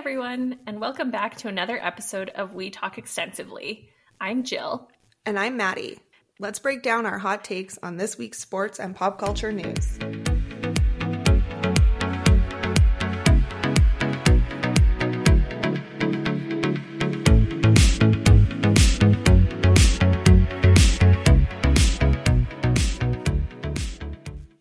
everyone, and welcome back to another episode of We Talk Extensively. I'm Jill. And I'm Maddie. Let's break down our hot takes on this week's sports and pop culture news.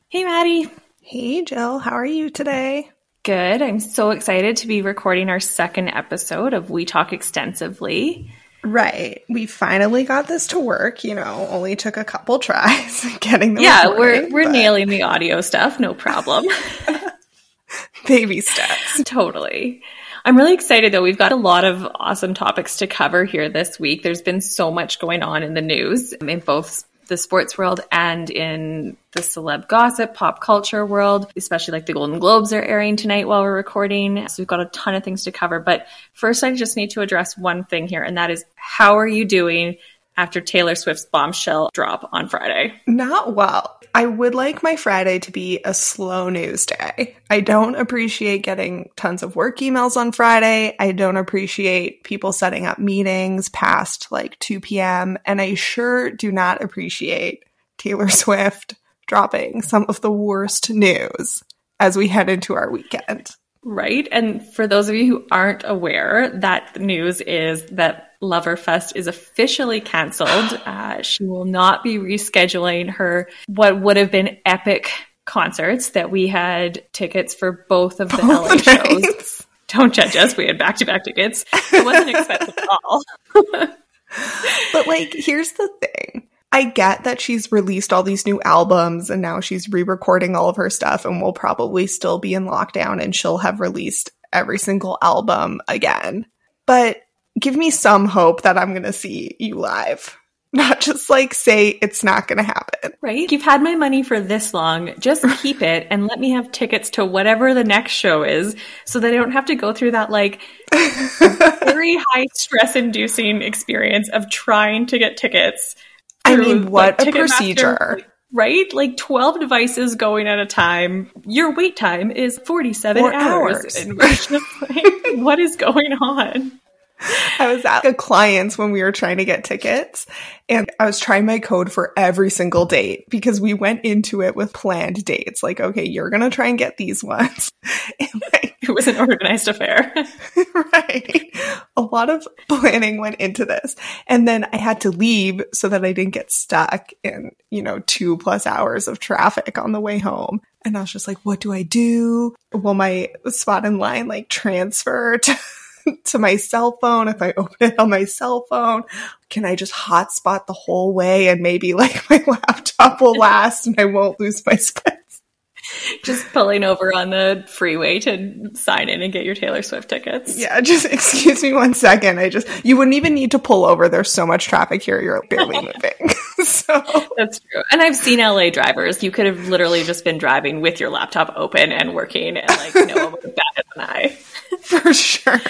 Hey, Maddie. Hey, Jill. How are you today? Good. I'm so excited to be recording our second episode of We Talk Extensively. Right. We finally got this to work, you know, only took a couple tries getting the Yeah, we're we're but... nailing the audio stuff, no problem. Baby steps. totally. I'm really excited though. We've got a lot of awesome topics to cover here this week. There's been so much going on in the news in both the sports world and in the celeb gossip, pop culture world, especially like the Golden Globes are airing tonight while we're recording. So we've got a ton of things to cover. But first, I just need to address one thing here, and that is how are you doing after Taylor Swift's bombshell drop on Friday? Not well. I would like my Friday to be a slow news day. I don't appreciate getting tons of work emails on Friday. I don't appreciate people setting up meetings past like 2 p.m. And I sure do not appreciate Taylor Swift dropping some of the worst news as we head into our weekend. Right. And for those of you who aren't aware, that news is that Loverfest is officially canceled. Uh, she will not be rescheduling her, what would have been epic concerts that we had tickets for both of the both LA nights. shows. Don't judge us. We had back to back tickets. It wasn't expensive at all. but like, here's the thing. I get that she's released all these new albums and now she's re recording all of her stuff and we'll probably still be in lockdown and she'll have released every single album again. But give me some hope that I'm going to see you live. Not just like say it's not going to happen. Right? You've had my money for this long. Just keep it and let me have tickets to whatever the next show is so that I don't have to go through that like very high stress inducing experience of trying to get tickets I mean, what like, a procedure. right? Like 12 devices going at a time. Your wait time is 47 Four hours. hours. And we're just like, what is going on? I was at a client's when we were trying to get tickets and I was trying my code for every single date because we went into it with planned dates. Like, okay, you're going to try and get these ones. Like, it was an organized affair. right. A lot of planning went into this. And then I had to leave so that I didn't get stuck in, you know, two plus hours of traffic on the way home. And I was just like, what do I do? Will my spot in line like transfer to to my cell phone if I open it on my cell phone? Can I just hotspot the whole way and maybe like my laptop will last and I won't lose my space? Just pulling over on the freeway to sign in and get your Taylor Swift tickets. Yeah, just excuse me one second. I just you wouldn't even need to pull over. There's so much traffic here. You're barely moving. so that's true. And I've seen LA drivers. You could have literally just been driving with your laptop open and working, and like no one would have batted an eye. For sure.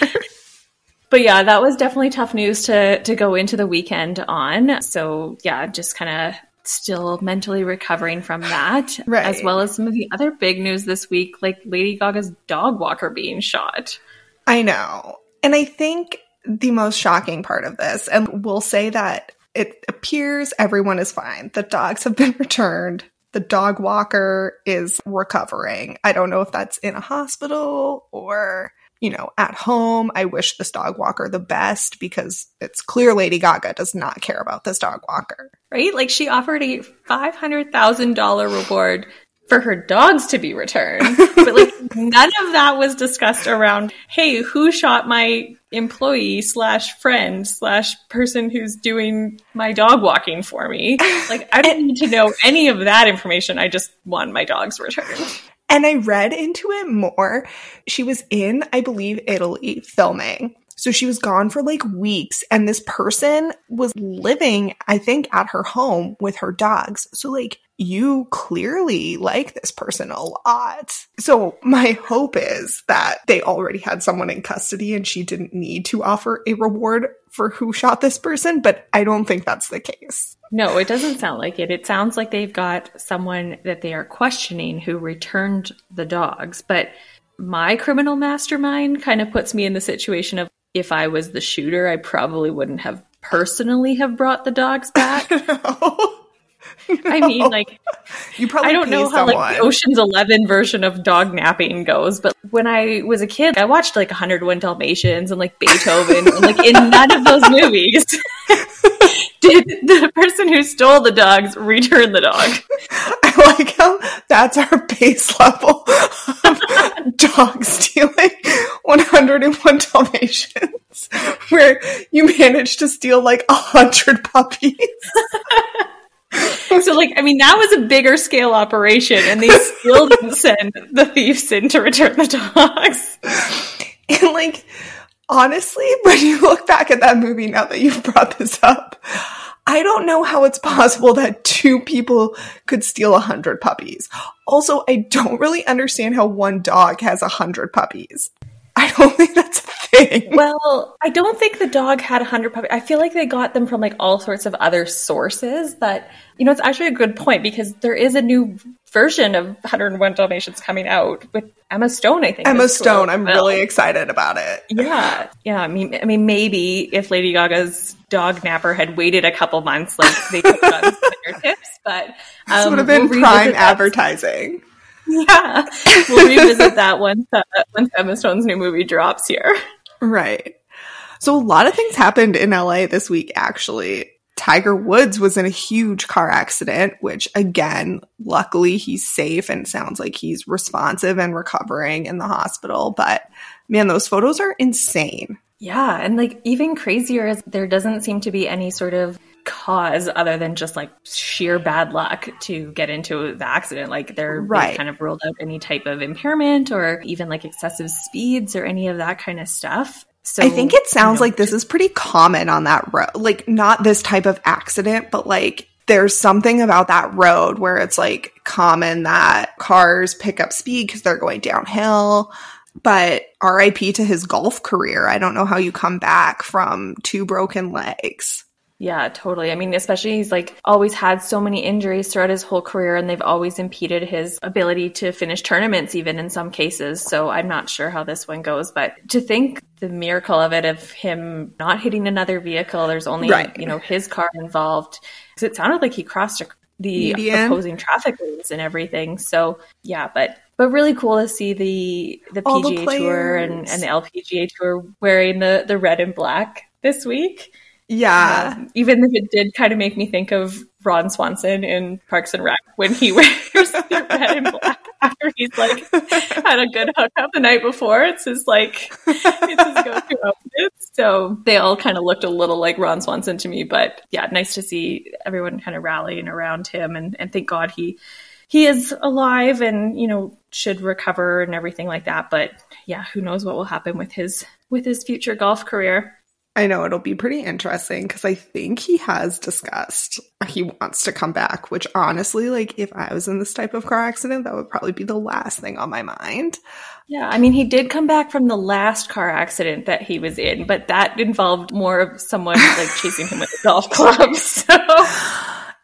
But yeah, that was definitely tough news to to go into the weekend on. So yeah, just kind of still mentally recovering from that, right. as well as some of the other big news this week, like Lady Gaga's dog walker being shot. I know. And I think the most shocking part of this, and we'll say that it appears everyone is fine. The dogs have been returned. The dog walker is recovering. I don't know if that's in a hospital or you know, at home. I wish this dog walker the best because it's clear Lady Gaga does not care about this dog walker. Right? Like she offered a $500,000 reward for her dogs to be returned. but like none of that was discussed around, hey, who shot my employee slash friend slash person who's doing my dog walking for me? Like I don't need to know any of that information. I just want my dogs returned. And I read into it more. She was in, I believe, Italy filming. So she was gone for like weeks, and this person was living, I think, at her home with her dogs. So, like, you clearly like this person a lot. So, my hope is that they already had someone in custody and she didn't need to offer a reward for who shot this person, but I don't think that's the case. No, it doesn't sound like it. It sounds like they've got someone that they are questioning who returned the dogs, but my criminal mastermind kind of puts me in the situation of if I was the shooter, I probably wouldn't have personally have brought the dogs back. no. I mean, like, You probably I don't know how like the Ocean's Eleven version of dog napping goes, but when I was a kid, I watched like 101 Dalmatians and like Beethoven, and like in none of those movies did the person who stole the dogs return the dog. I like how that's our base level of dog stealing 101 Dalmatians, where you managed to steal like a hundred puppies. So, like, I mean, that was a bigger scale operation, and they still didn't send the thieves in to return the dogs. And like, honestly, when you look back at that movie now that you've brought this up, I don't know how it's possible that two people could steal a hundred puppies. Also, I don't really understand how one dog has a hundred puppies. I don't think that's a thing. Well, I don't think the dog had 100 puppies. I feel like they got them from like all sorts of other sources, but you know, it's actually a good point because there is a new version of 101 Dalmatians coming out with Emma Stone, I think. Emma Stone, cool. I'm Well, really excited about it. Yeah, yeah. I mean, I mean, maybe if Lady Gaga's dog napper had waited a couple months, like they could have gotten some fingertips, but This um, would have been we'll prime advertising. Yeah, we'll revisit that once uh, once Emma Stone's new movie drops here. Right. So a lot of things happened in LA this week, actually. Tiger Woods was in a huge car accident, which again, luckily he's safe and sounds like he's responsive and recovering in the hospital. But man, those photos are insane. Yeah, and like even crazier is there doesn't seem to be any sort of cause other than just like sheer bad luck to get into the accident. Like they're Right. kind of ruled out any type of impairment or even like excessive speeds or any of that kind of stuff. So I think it sounds you know, like this is pretty common on that road. Like, not this type of accident, but like there's something about that road where it's like common that cars pick up speed because they're going downhill. But RIP to his golf career. I don't know how you come back from two broken legs. Yeah, totally. I mean, especially he's like always had so many injuries throughout his whole career, and they've always impeded his ability to finish tournaments, even in some cases. So I'm not sure how this one goes, but to think the miracle of it, of him not hitting another vehicle, there's only, Right. you know, his car involved. Because it sounded like he crossed the Median. opposing traffic lanes and everything. So yeah, but. But really cool to see the the All the PGA Tour and, and the LPGA Tour wearing the, the red and black this week. Yeah. Um, even if it did kind of make me think of Ron Swanson in Parks and Rec when he wears the red and black after he's like had a good hookup the night before. It's his like it's his go-to outfit. So they all kind of looked a little like Ron Swanson to me, but yeah, nice to see everyone kind of rallying around him and, and thank God he he is alive and you know should recover and everything like that. But yeah, who knows what will happen with his with his future golf career. I know it'll be pretty interesting because I think he has discussed he wants to come back, which honestly, like if I was in this type of car accident, that would probably be the last thing on my mind. Yeah, I mean, he did come back from the last car accident that he was in, but that involved more of someone like chasing him with a golf club. So,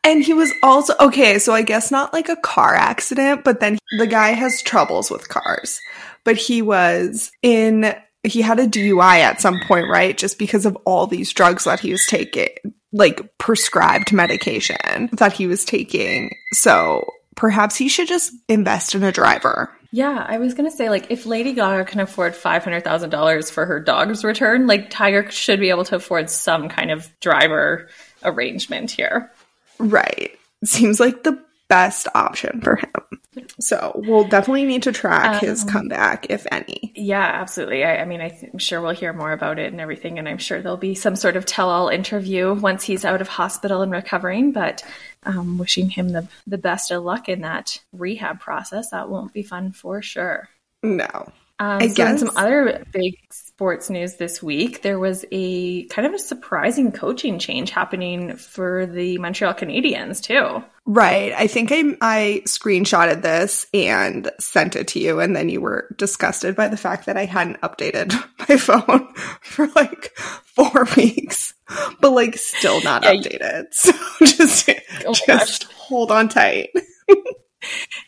And he was also okay, so I guess not like a car accident, but then the guy has troubles with cars. But he was in he had a DUI at some point, right? Just because of all these drugs that he was taking, like prescribed medication that he was taking. So perhaps he should just invest in a driver. yeah, I was gonna say, like, if Lady Gaga can afford five hundred thousand dollars for her dog's return, like Tiger should be able to afford some kind of driver arrangement here. Right. Seems like the best option for him. So we'll definitely need to track his Um, comeback, if any. Yeah, absolutely. I, I mean, I th- I'm sure we'll hear more about it and everything, and I'm sure there'll be some sort of tell-all interview once he's out of hospital and recovering. But um, wishing him the the best of luck in that rehab process. That won't be fun for sure. No. Um, I so guess- some other big sports news this week, there was a kind of a surprising coaching change happening for the Montreal Canadiens too. Right. I think I, I screenshotted this and sent it to you, and then you were disgusted by the fact that I hadn't updated my phone for like four weeks, but like still not Yeah, you- updated. So just, Oh just hold on tight.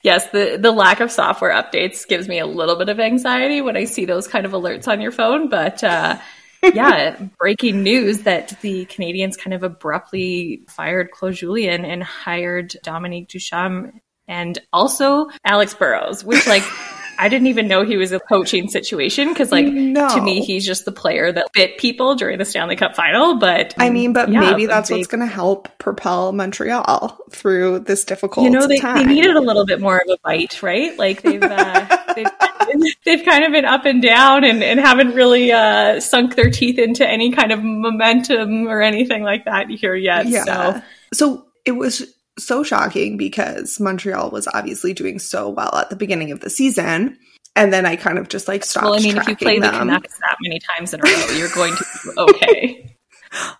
Yes, the the lack of software updates gives me a little bit of anxiety when I see those kind of alerts on your phone. But uh, yeah, breaking news that the Canadiens kind of abruptly fired Claude Julien and hired Dominique Ducharme and also Alex Burrows, which like I didn't even know he was a coaching situation because, like, no. to me, he's just the player that bit people during the Stanley Cup final. But I mean, but yeah, maybe that's they, what's going to help propel Montreal through this difficult. You know, they, they needed a little bit more of a bite, right? Like they've uh, they've, they've kind of been up and down and, and haven't really uh, sunk their teeth into any kind of momentum or anything like that here yet. Yeah. So, so it was so shocking because Montreal was obviously doing so well at the beginning of the season. And then I kind of just like stopped. Well, I mean, if you play them. the Canucks that many times in a row, you're going to be okay.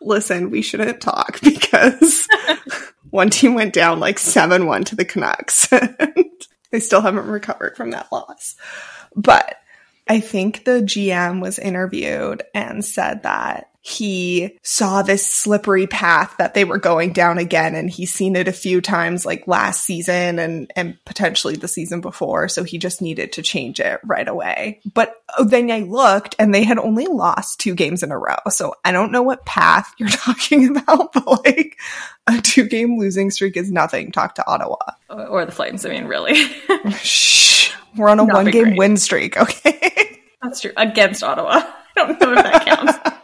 Listen, we shouldn't talk because one team went down like 7 1 to the Canucks. they still haven't recovered from that loss. But I think the GM was interviewed and said that he saw this slippery path that they were going down again and he's seen it a few times like last season and and potentially the season before so he just needed to change it right away. But oh, then I looked and they had only lost two games in a row so I don't know what path you're talking about but like a two game losing streak is nothing. Talk to Ottawa. Or the Flames I mean really. Shh. We're on a one game win streak okay? That's true. Against Ottawa. I don't know if that counts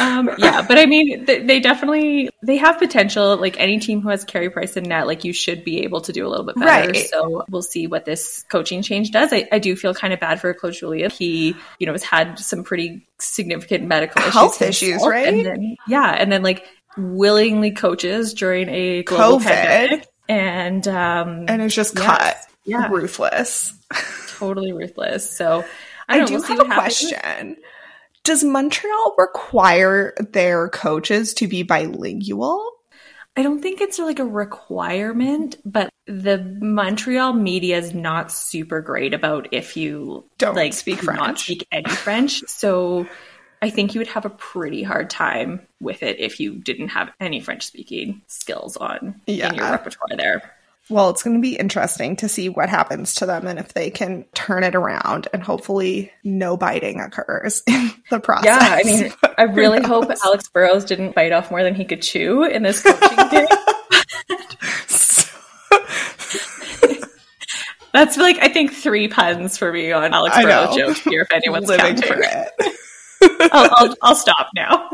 um, yeah, but I mean, they, they, definitely they have potential. Like any team who has Carey Price in net, like you should be able to do a little bit better. Right. So we'll see what this coaching change does. I, I do feel kind of bad for Claude Julien. He, you know, has had some pretty significant medical health issues, right? And then, yeah, and then like willingly coaches during a global COVID. pandemic, and um, and it's just yes, cut. Yeah, ruthless. totally ruthless. So I, I do we'll have a question does Montreal require their coaches to be bilingual? I don't think it's like a requirement, but the Montreal media is not super great about if you don't like speak French. not speak any French. So I think you would have a pretty hard time with it if you didn't have any French speaking skills on yeah. in your repertoire there. Well, it's going to be interesting to see what happens to them and if they can turn it around and hopefully no biting occurs in the process. Yeah, I mean, I really hope Alex Burrows didn't bite off more than he could chew in this coaching game. That's like I think three puns for me on Alex Burrows jokes here. If anyone's living counting. I'll, I'll, I'll stop now.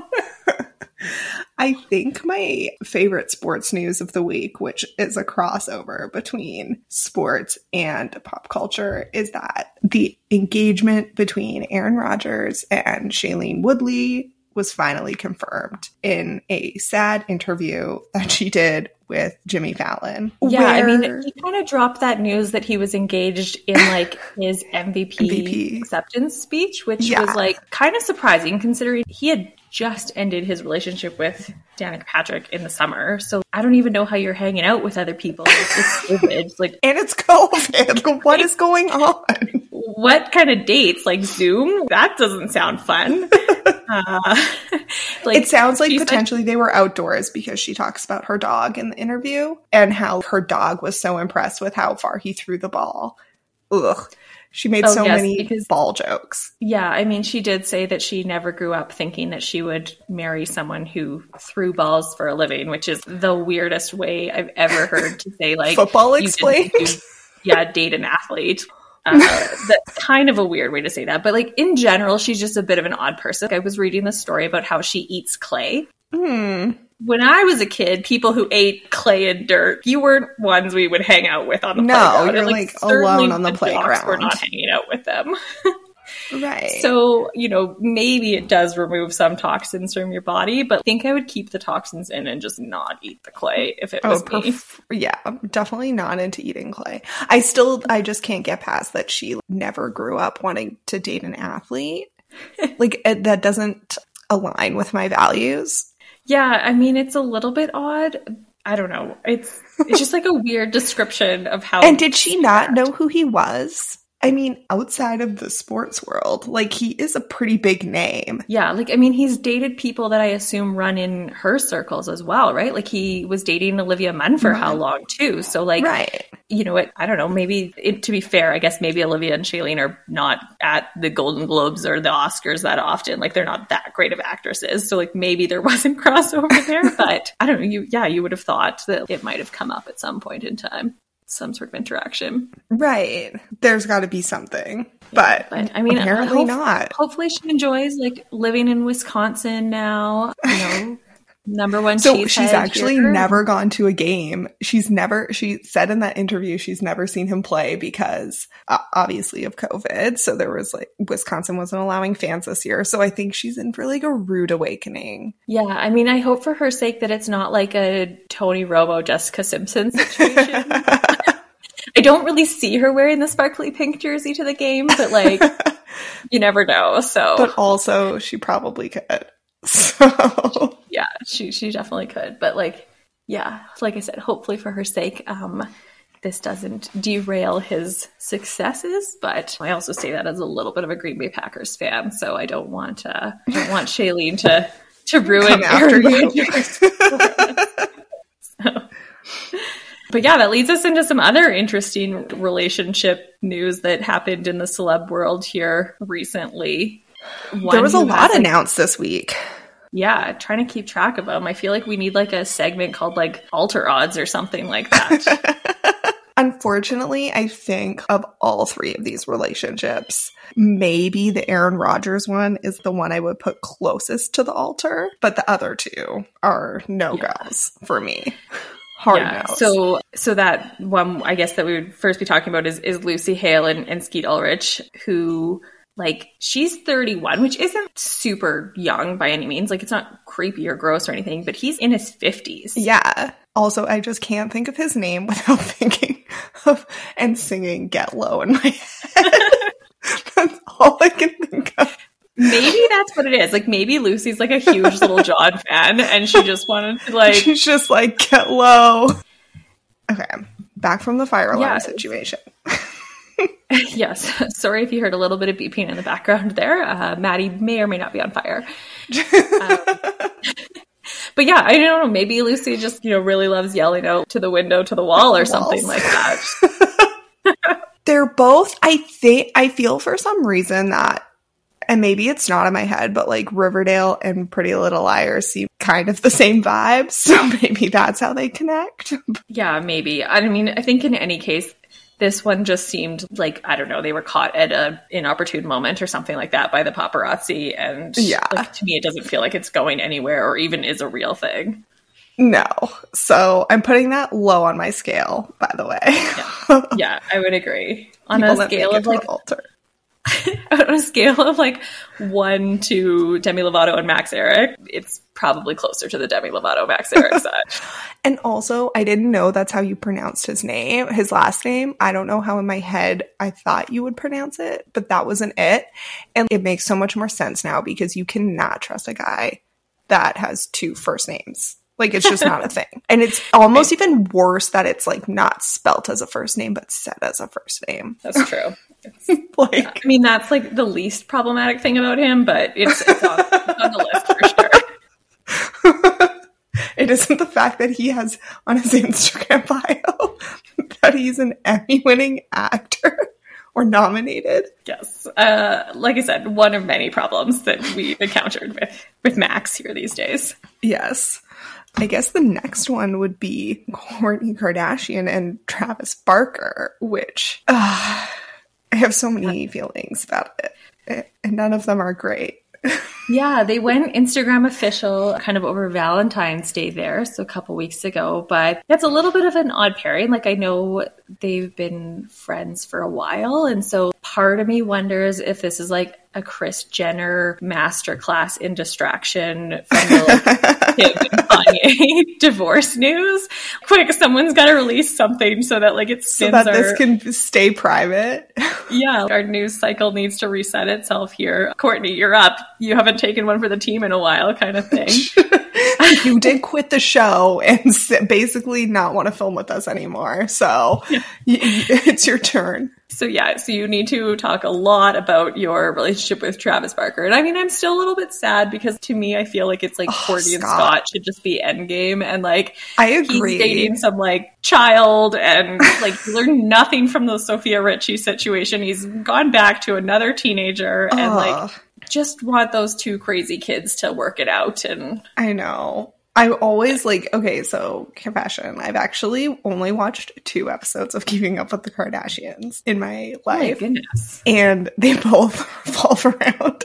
I think my favorite sports news of the week, which is a crossover between sports and pop culture, is that the engagement between Aaron Rodgers and Shailene Woodley was finally confirmed in a sad interview that she did with Jimmy Fallon. Yeah, I mean, he kind of dropped that news that he was engaged in like his MVP, MVP. acceptance speech, which yeah. was like kind of surprising considering he had just ended his relationship with Danica Patrick in the summer. So I don't even know how you're hanging out with other people. It's COVID. like And it's COVID. What is going on? What kind of dates? Like Zoom? That doesn't sound fun. uh, like it sounds like potentially said- they were outdoors because she talks about her dog in the interview and how her dog was so impressed with how far he threw the ball. Ugh. She made oh, so yes, many because, ball jokes. Yeah, I mean, she did say that she never grew up thinking that she would marry someone who threw balls for a living, which is the weirdest way I've ever heard to say like football explained. yeah, date an athlete. Uh, that's kind of a weird way to say that, but like in general, she's just a bit of an odd person. I was reading the story about how she eats clay. Hmm when I was a kid, people who ate clay and dirt, you weren't ones we would hang out with on the no, playground. No, you're like, like alone on the, the playground. We're not hanging out with them. right. So, you know, maybe it does remove some toxins from your body, but I think I would keep the toxins in and just not eat the clay if it oh, was oh, perf- me. Yeah, I'm definitely not into eating clay. I still, I just can't get past that she never grew up wanting to date an athlete. like, it, that doesn't align with my values. Yeah, I mean it's a little bit odd. I don't know. It's it's just like a weird description of how And did she not know who he was? I mean, outside of the sports world, like he is a pretty big name. Yeah, like I mean, he's dated people that I assume run in her circles as well, right? Like he was dating Olivia Munn for right. how long too? So like, right. you know what? I don't know. Maybe it, to be fair, I guess maybe Olivia and Shailene are not at the Golden Globes or the Oscars that often. Like they're not that great of actresses. So like maybe there wasn't crossover there, but I don't know. You, yeah, you would have thought that it might have come up at some point in time. Some sort of interaction. Right. There's got to be something. But, but, I mean, apparently hope, not. Hopefully, she enjoys like living in Wisconsin now. You know, number one. So she's actually here. never gone to a game. She's never. She said in that interview she's never seen him play because uh, obviously of COVID. So there was like Wisconsin wasn't allowing fans this year. So I think she's in for like a rude awakening. Yeah, I mean, I hope for her sake that it's not like a Tony Romo, Jessica Simpson situation. I don't really see her wearing the sparkly pink jersey to the game, but like you never know. So But also she probably could. So yeah, she she definitely could. But like, yeah, like I said, hopefully for her sake, um, this doesn't derail his successes. But I also say that as a little bit of a Green Bay Packers fan, so I don't want uh, I don't want Shailene to to ruin after you. so. But yeah, that leads us into some other interesting relationship news that happened in the celeb world here recently. One there was a lot announced this week. Yeah, trying to keep track of them. I feel like we need like a segment called like altar odds or something like that. Unfortunately, I think of all three of these relationships, maybe the Aaron Rodgers one is the one I would put closest to the altar, but the other two are no goes for me. Hard yeah, So, so that one, I guess that we would first be talking about is, is Lucy Hale and, and Skeet Ulrich, who like she's 31, which isn't super young by any means. Like it's not creepy or gross or anything, but he's in his 50s. Yeah. Also, I just can't think of his name without thinking of and singing Get Low in my head. that's all I can think of. Maybe that's what it is. Like maybe Lucy's like a huge little Jon fan and she just wanted to like She's just like get low. Okay. Back from the fire alarm yeah. situation. yes. Sorry if you heard a little bit of beeping in the background there. Uh, Maddie may or may not be on fire. Um, but yeah, I don't know. Maybe Lucy just, you know, really loves yelling out to the window, to the wall, or something like that. They're both, I think, I feel for some reason that, and maybe it's not in my head, but like Riverdale and Pretty Little Liars seem kind of the same vibes. So maybe that's how they connect. Yeah, maybe. I mean, I think in any case, this one just seemed like I don't know they were caught at a inopportune moment or something like that by the paparazzi, and yeah, like, to me it doesn't feel like it's going anywhere or even is a real thing. No, so I'm putting that low on my scale. By the way, yeah, yeah I would agree on People a scale of like altar. on a scale of like one to Demi Lovato and Max Ehrich, it's probably closer to the Demi Lovato Max Ehrich side. and also, I didn't know that's how you pronounced his name, his last name. I don't know how in my head I thought you would pronounce it, but that wasn't it. And it makes so much more sense now because you cannot trust a guy that has two first names. Like it's just not a thing. And it's almost even worse that it's like not spelt as a first name but said as a first name. That's true. like. I mean that's like the least problematic thing about him, but it's, it's, on, it's on the list for sure. it isn't the fact that he has on his Instagram bio that he's an Emmy winning actor or nominated. Yes. Uh, like I said, one of many problems that we've encountered with, with Max here these days. Yes. I guess the next one would be Kourtney Kardashian and Travis Barker, which uh, I have so many feelings about it, and none of them are great. yeah, they went Instagram official kind of over Valentine's Day there, so a couple weeks ago. But that's a little bit of an odd pairing. Like I know they've been friends for a while, and so part of me wonders if this is like a Kris Jenner masterclass in distraction from the like, Kanye divorce news. Quick, someone's got to release something so that like it so that our, this can stay private. yeah, our news cycle needs to reset itself here. Kourtney, you're up. You haven't taken one for the team in a while, kind of thing. you did quit the show and basically not want to film with us anymore. So yeah. it's your turn. So yeah, so you need to talk a lot about your relationship with Travis Barker. And I mean, I'm still a little bit sad because to me, I feel like it's like Oh, Kourtney and Scott. Should just be endgame and like I agree. he's dating some like child and like learned nothing from the Sofia Richie situation. He's gone back to another teenager and like just want those two crazy kids to work it out and I know. I always like okay, so confession. I've actually only watched two episodes of Keeping Up with the Kardashians in my oh my life. goodness. and they both fall around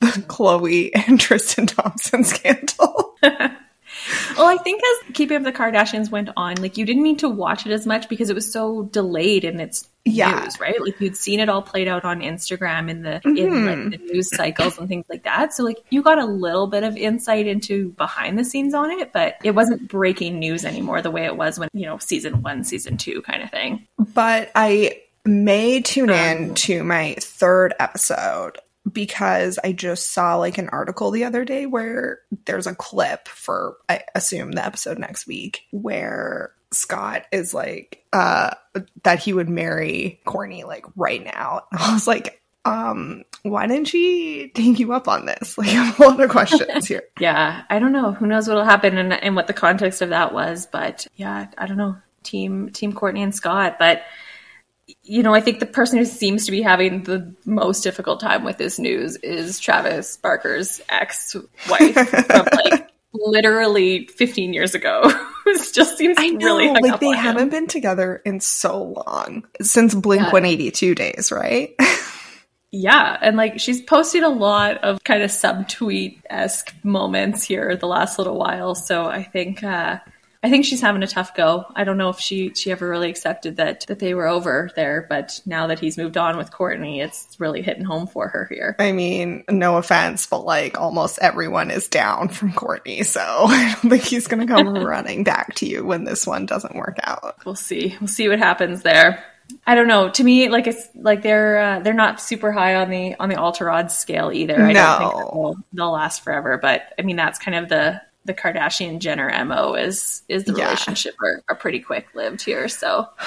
the Khloe and Tristan Thompson scandal. Well, I think as Keeping Up with the Kardashians went on, like you didn't need to watch it as much because it was so delayed in its Yeah. news, right? Like you'd seen it all played out on Instagram in the in Mhm. like the news cycles and things like that. So like you got a little bit of insight into behind the scenes on it, but it wasn't breaking news anymore the way it was when you know season one, season two kind of thing. But I may tune in Um. to my third episode because I just saw like an article the other day where there's a clip for I assume the episode next week where Scott is like uh that he would marry Kourtney like right now. I was like um why didn't she take you up on this? Like I have a lot of questions here. Yeah, I don't know. Who knows what'll happen and, and what the context of that was, but yeah, I don't know. Team Team Kourtney and Scott, but you know, I think the person who seems to be having the most difficult time with this news is Travis Barker's ex-wife from like literally 15 years ago. Who just seems I know, really like they haven't been together in so long since Blink Yeah. 182 days, right? Yeah, and like she's posted a lot of kind of subtweet esque moments here the last little while. So I think uh, I think she's having a tough go. I don't know if she she ever really accepted that that they were over there, but now that he's moved on with Kourtney, it's really hitting home for her here. I mean, no offense, but like almost everyone is down from Kourtney, so I don't think he's gonna come running back to you when this one doesn't work out. We'll see. We'll see what happens there. I don't know. To me, like it's like they're uh, they're not super high on the on the odds scale either. I don't think No. they'll, they'll last forever. But I mean, that's kind of the the Kardashian Jenner mo is is the Yeah. relationship are, are pretty quick lived here. So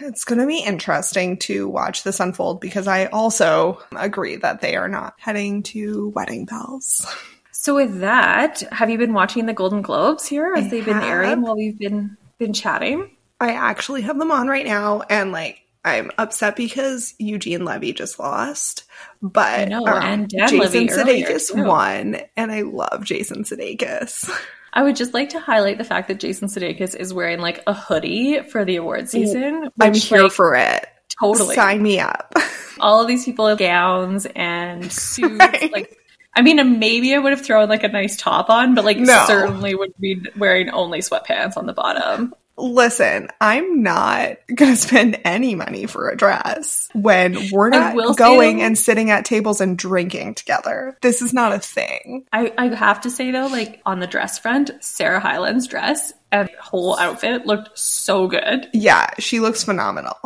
It's gonna be interesting to watch this unfold because I also agree that they are not heading to wedding bells. so with that, have you been watching the Golden Globes here as I they've been airing while we've been been chatting? I actually have them on right now, and like I'm upset because Eugene Levy just lost, but I know, um, Jason Levy Sudeikis won, and I love Jason Sudeikis. I would just like to highlight the fact that Jason Sudeikis is wearing like a hoodie for the award season. I'm here like, for it. totally. Sign me up. all of these people have gowns and suits. Right. Like, I mean, maybe I would have thrown like a nice top on, but like No. certainly would be wearing only sweatpants on the bottom. Listen, I'm not gonna spend any money for a dress when we're not going and sitting at tables and drinking together. This is not a thing. I, I have to say though, like on the dress front, Sarah Hyland's dress and whole outfit looked so good. Yeah, she looks phenomenal.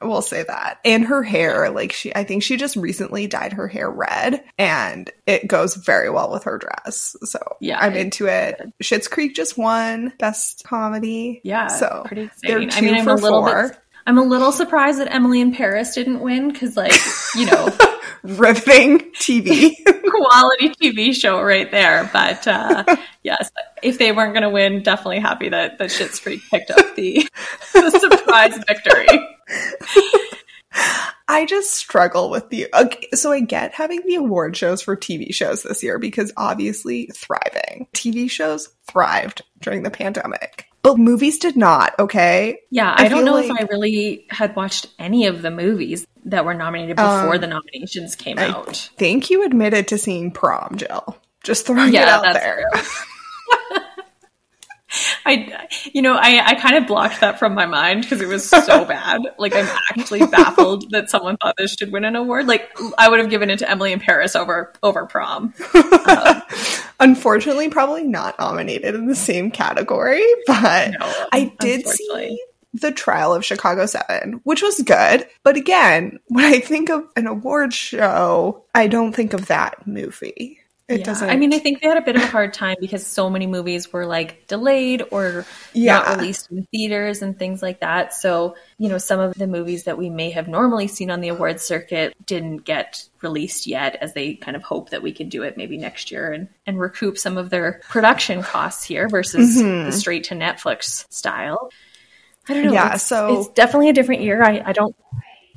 I will say that. And her hair, like she I think she just recently dyed her hair red and it goes very well with her dress. So Yeah, I'm into it. Schitt's Creek just won best comedy. Yeah, So pretty exciting. I mean, I'm a little four. bit. I'm a little surprised that Emily in Paris didn't win because, like, you know, riveting TV. quality TV show right there. But uh, yes, if they weren't going to win, definitely happy that that Schitt's Creek picked up the, the surprise victory. I just struggle with the. Okay, so I get having the award shows for TV shows this year because obviously thriving. TV shows thrived during the pandemic, but movies did not. Okay. Yeah, I I, don't know like- if I really had watched any of the movies that were nominated before Um, the nominations came I out. think you admitted to seeing prom, Jill. Just throwing it out that's there. true. I, you know, I, I kind of blocked that from my mind because it was so bad. Like, I'm actually baffled that someone thought this should win an award. Like, I would have given it to Emily in Paris over over prom. Unfortunately, probably not nominated in the same category, but No, I did see the trial of Chicago 7, which was good. But again, when I think of an award show, I don't think of that movie. It Yeah. doesn't. I mean, I think they had a bit of a hard time because so many movies were like delayed or Yeah. not released in theaters and things like that. So, you know, some of the movies that we may have normally seen on the awards circuit didn't get released yet as they kind of hope that we can do it maybe next year and, and recoup some of their production costs here versus mm-hmm. the straight to Netflix style. I don't know. Yeah, It's- so- it's definitely a different year. I, I don't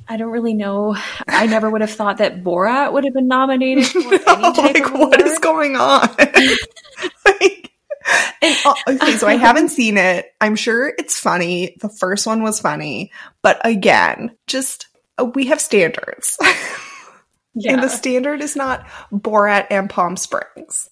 I don't really know. I never would have thought that Borat would have been nominated for type like, what is going on? like, and, uh, okay, so I haven't seen it. I'm sure it's funny. The first one was funny, but again, just uh, we have standards, Yeah. and the standard is not Borat and Palm Springs.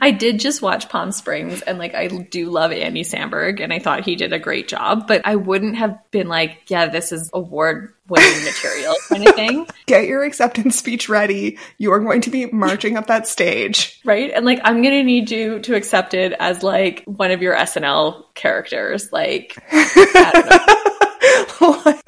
I did just watch Palm Springs and like I do love Andy Samberg and I thought he did a great job, but I wouldn't have been like, yeah, this is award winning material kind of thing. Get your acceptance speech ready. You are going to be marching up that stage. Right? And like I'm gonna need you to accept it as like one of your SNL characters. Like I don't know.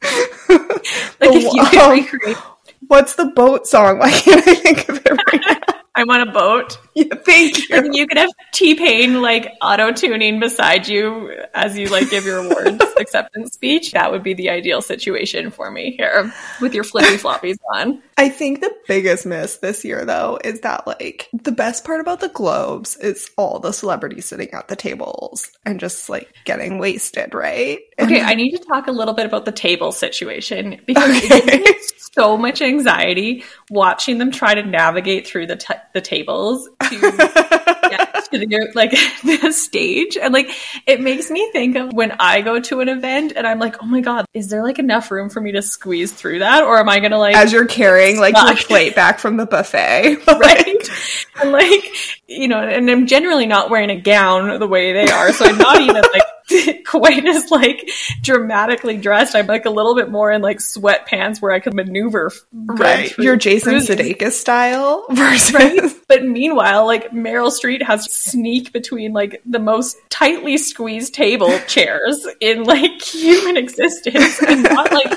Like if you could Wow. Um, recreate What's the boat song? Why can't I think of it right now? I'm on a boat. Yeah, thank you. And you could have T Pain like auto tuning beside you as you like give your awards acceptance speech. That would be the ideal situation for me here with your flippy floppies on. I think the biggest miss this year, though, is that like the best part about the Globes is all the celebrities sitting at the tables and just like getting wasted, right? Okay, I need to talk a little bit about the table situation because it gives me so much anxiety watching them try to navigate through the t- the tables to get to the like the stage, and like it makes me think of when I go to an event and I'm like, oh my god, is there like enough room for me to squeeze through that, or am I gonna like As you're carrying like your plate back from the buffet, right? and like, you know, and I'm generally not wearing a gown the way they are, so I'm not even like quite as like dramatically dressed. I'm like a little bit more in like sweatpants where I could maneuver. right? Your Jason these. Sudeikis style versus Right? But meanwhile, like Meryl Streep has to sneak between like the most tightly squeezed table chairs in like human existence and not like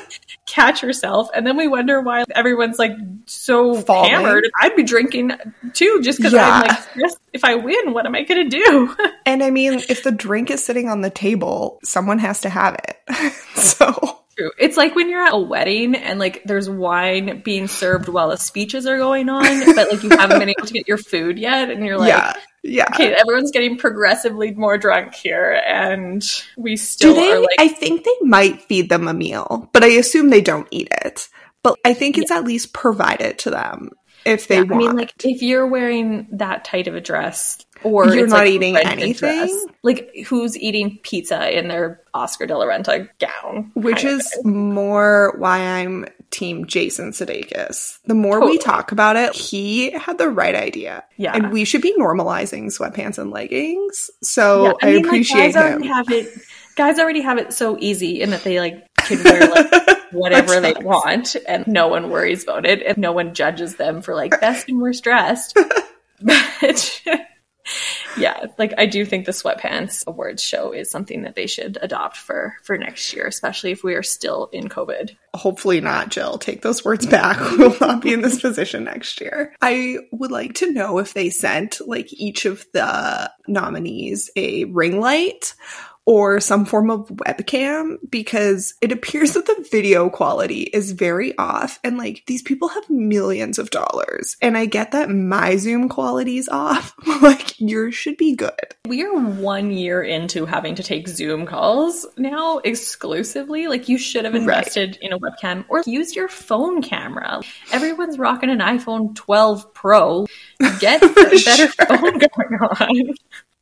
catch herself. And then we wonder why everyone's like so Falling. hammered. I'd be drinking too just because Yeah. I'm like, if I win, what am I going to do? And I mean, if the drink is sitting on the table, someone has to have it. so True. It's like when you're at a wedding and like there's wine being served while the speeches are going on, but like you haven't been able to get your food yet, and you're like, yeah, yeah. okay, everyone's getting progressively more drunk here, and we still Do they? are like, I think they might feed them a meal, but I assume they don't eat it. But I think it's at least provided to them if they Yeah, want. I mean, like if you're wearing that tight of a dress, or You're not like, eating anything? like who's eating pizza in their Oscar de la Renta gown? which is more why I'm team Jason Sudeikis. The more we talk about it, he had the right idea. Yeah. And we should be normalizing sweatpants and leggings. So Yeah, I, mean, like, appreciate guys already him. have it. Guys already have it so easy in that they like can wear like whatever they want, and no one worries about it, and no one judges them for like best and worst dressed. But yeah, like I do think the sweatpants awards show is something that they should adopt for for next year, especially if we are still in COVID. Hopefully not, Jill. Take those words back. We'll not be in this position next year. I would like to know if they sent like each of the nominees a ring light or some form of webcam because it appears that the video quality is very off and like these people have millions of dollars and I get that my Zoom quality is off like yours should be good. We are one year into having to take Zoom calls now exclusively. Like you should have invested in a webcam or used your phone camera. Everyone's rocking an iPhone 12 Pro. Get a better sure. phone going on.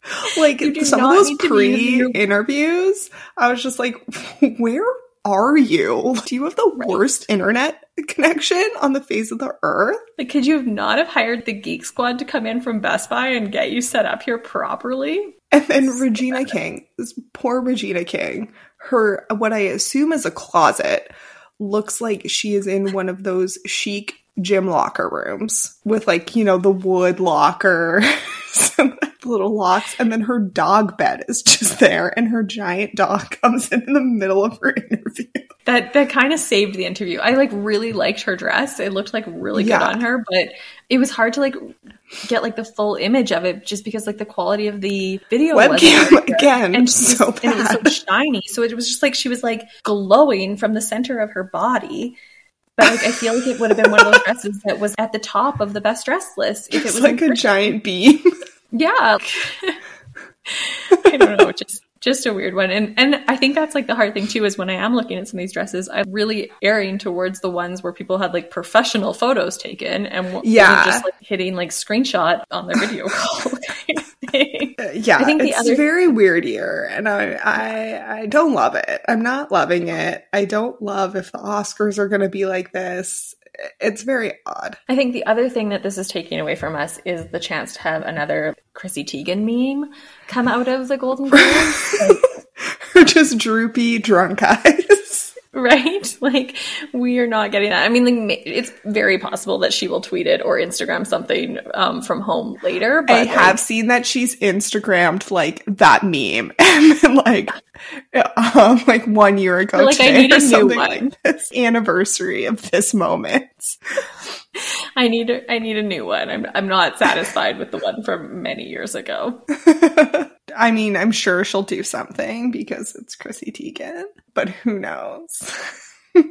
Like some of those need to be using your- pre-interviews, I was just like, where are you? Do you have the worst internet connection on the face of the earth? Like, could you have not have hired the Geek Squad to come in from Best Buy and get you set up here properly? And then Regina King, this poor Regina King, her what I assume is a closet looks like she is in one of those chic gym locker rooms with like, you know, the wood locker, little locks, and then her dog bed is just there, and her giant dog comes in in the middle of her interview. That that kind of saved the interview. I like really liked her dress. It looked like really good Yeah. on her, but it was hard to like get like the full image of it just because like the quality of the video Webcam again, and, she was- so and it was so shiny. So it was just like she was like glowing from the center of her body. But like I feel like it would have been one of those dresses that was at the top of the best dress list if it It's was like a giant beam. yeah. I don't know, just just a weird one. And and I think that's like the hard thing too is when I am looking at some of these dresses, I'm really erring towards the ones where people had like professional photos taken and Yeah. just like hitting like screenshot on their video call kind of thing. Uh, yeah, I think the it's other- very weird here, and I, I I don't love it. I'm not loving it. I don't love if the Oscars are going to be like this. It's very odd. I think the other thing that this is taking away from us is the chance to have another Chrissy Teigen meme come out of the Golden Globes. Her just droopy drunk eyes. right? Like we are not getting that. I mean, like, it's very possible that she will tweet it or Instagram something um, from home later. But I like, have seen that she's Instagrammed like that meme, and then like, um, like one year ago Like, I today need a or new one. like this anniversary of this moment. I need a, I need a new one. I'm I'm not satisfied with the one from many years ago. I mean, I'm sure she'll do something because it's Chrissy Teigen, but who knows?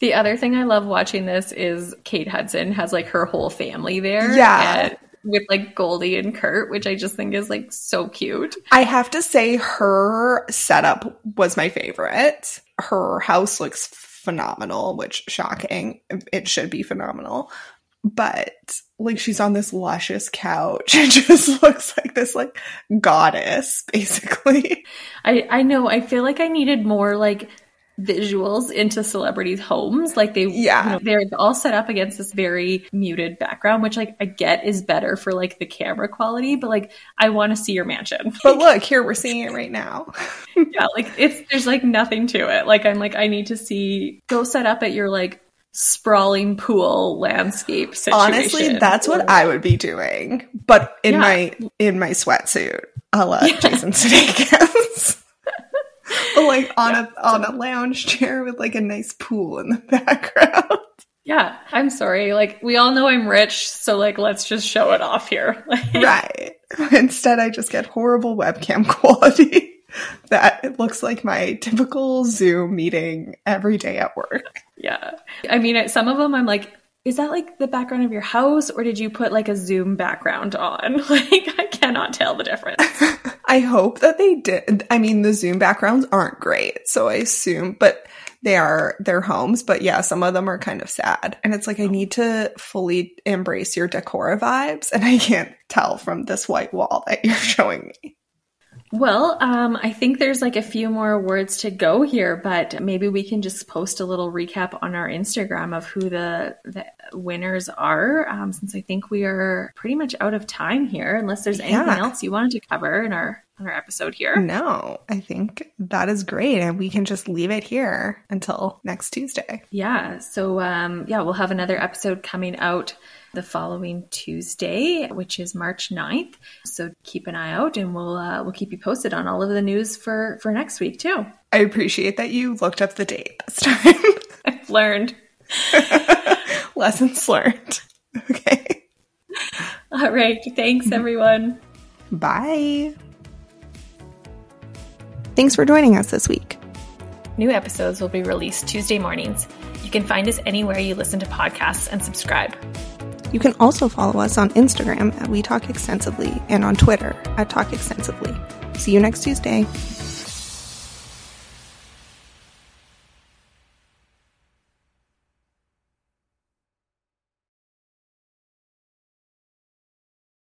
The other thing I love watching this is Kate Hudson has like her whole family there. Yeah. and- with like Goldie and Kurt, which I just think is like so cute. I have to say, her setup was my favorite. Her house looks phenomenal, which shocking. It should be phenomenal. But like she's on this luscious couch. It just looks like this like goddess, basically. I I know. I feel like I needed more like visuals into celebrities' homes. Like they, Yeah. you know, they're all set up against this very muted background, which like I get is better for like the camera quality, but like I want to see your mansion. But look, here we're seeing it right now. yeah, like it's there's like nothing to it. Like I'm like I need to see go set up at your like sprawling pool landscape situation. Honestly, that's what I would be doing. But in Yeah. my in my sweatsuit, a la Jason Sudeikis. But like on a on a lounge chair with like a nice pool in the background. Yeah, I'm sorry. Like we all know I'm rich, so like let's just show it off here. Right. Instead, I just get horrible webcam quality that it looks like my typical Zoom meeting every day at work. Yeah. I mean, some of them, I'm like, is that like the background of your house, or did you put like a Zoom background on? Like, I cannot tell the difference. I hope that they did. I mean, the Zoom backgrounds aren't great, so I assume, but they are their homes. But yeah, some of them are kind of sad. And it's like, I need to fully embrace your decor vibes, and I can't tell from this white wall that you're showing me. Well, um, I think there's like a few more words to go here, but maybe we can just post a little recap on our Instagram of who the, the winners are, um, since I think we are pretty much out of time here, unless there's anything Yeah. else you wanted to cover in our on our episode here. No, I think that is great. And we can just leave it here until next Tuesday. Yeah. So, um, yeah, we'll have another episode coming out the following Tuesday, which is March 9th. So keep an eye out and we'll, uh, we'll keep you posted on all of the news for, for next week too. I appreciate that you looked up the date this time. I've learned. Lessons learned. Okay. All right. Thanks everyone. Bye. Thanks for joining us this week. New episodes will be released Tuesday mornings. You can find us anywhere you listen to podcasts and subscribe. You can also follow us on Instagram at We Talk Extensively and on Twitter at Talk Extensively. See you next Tuesday.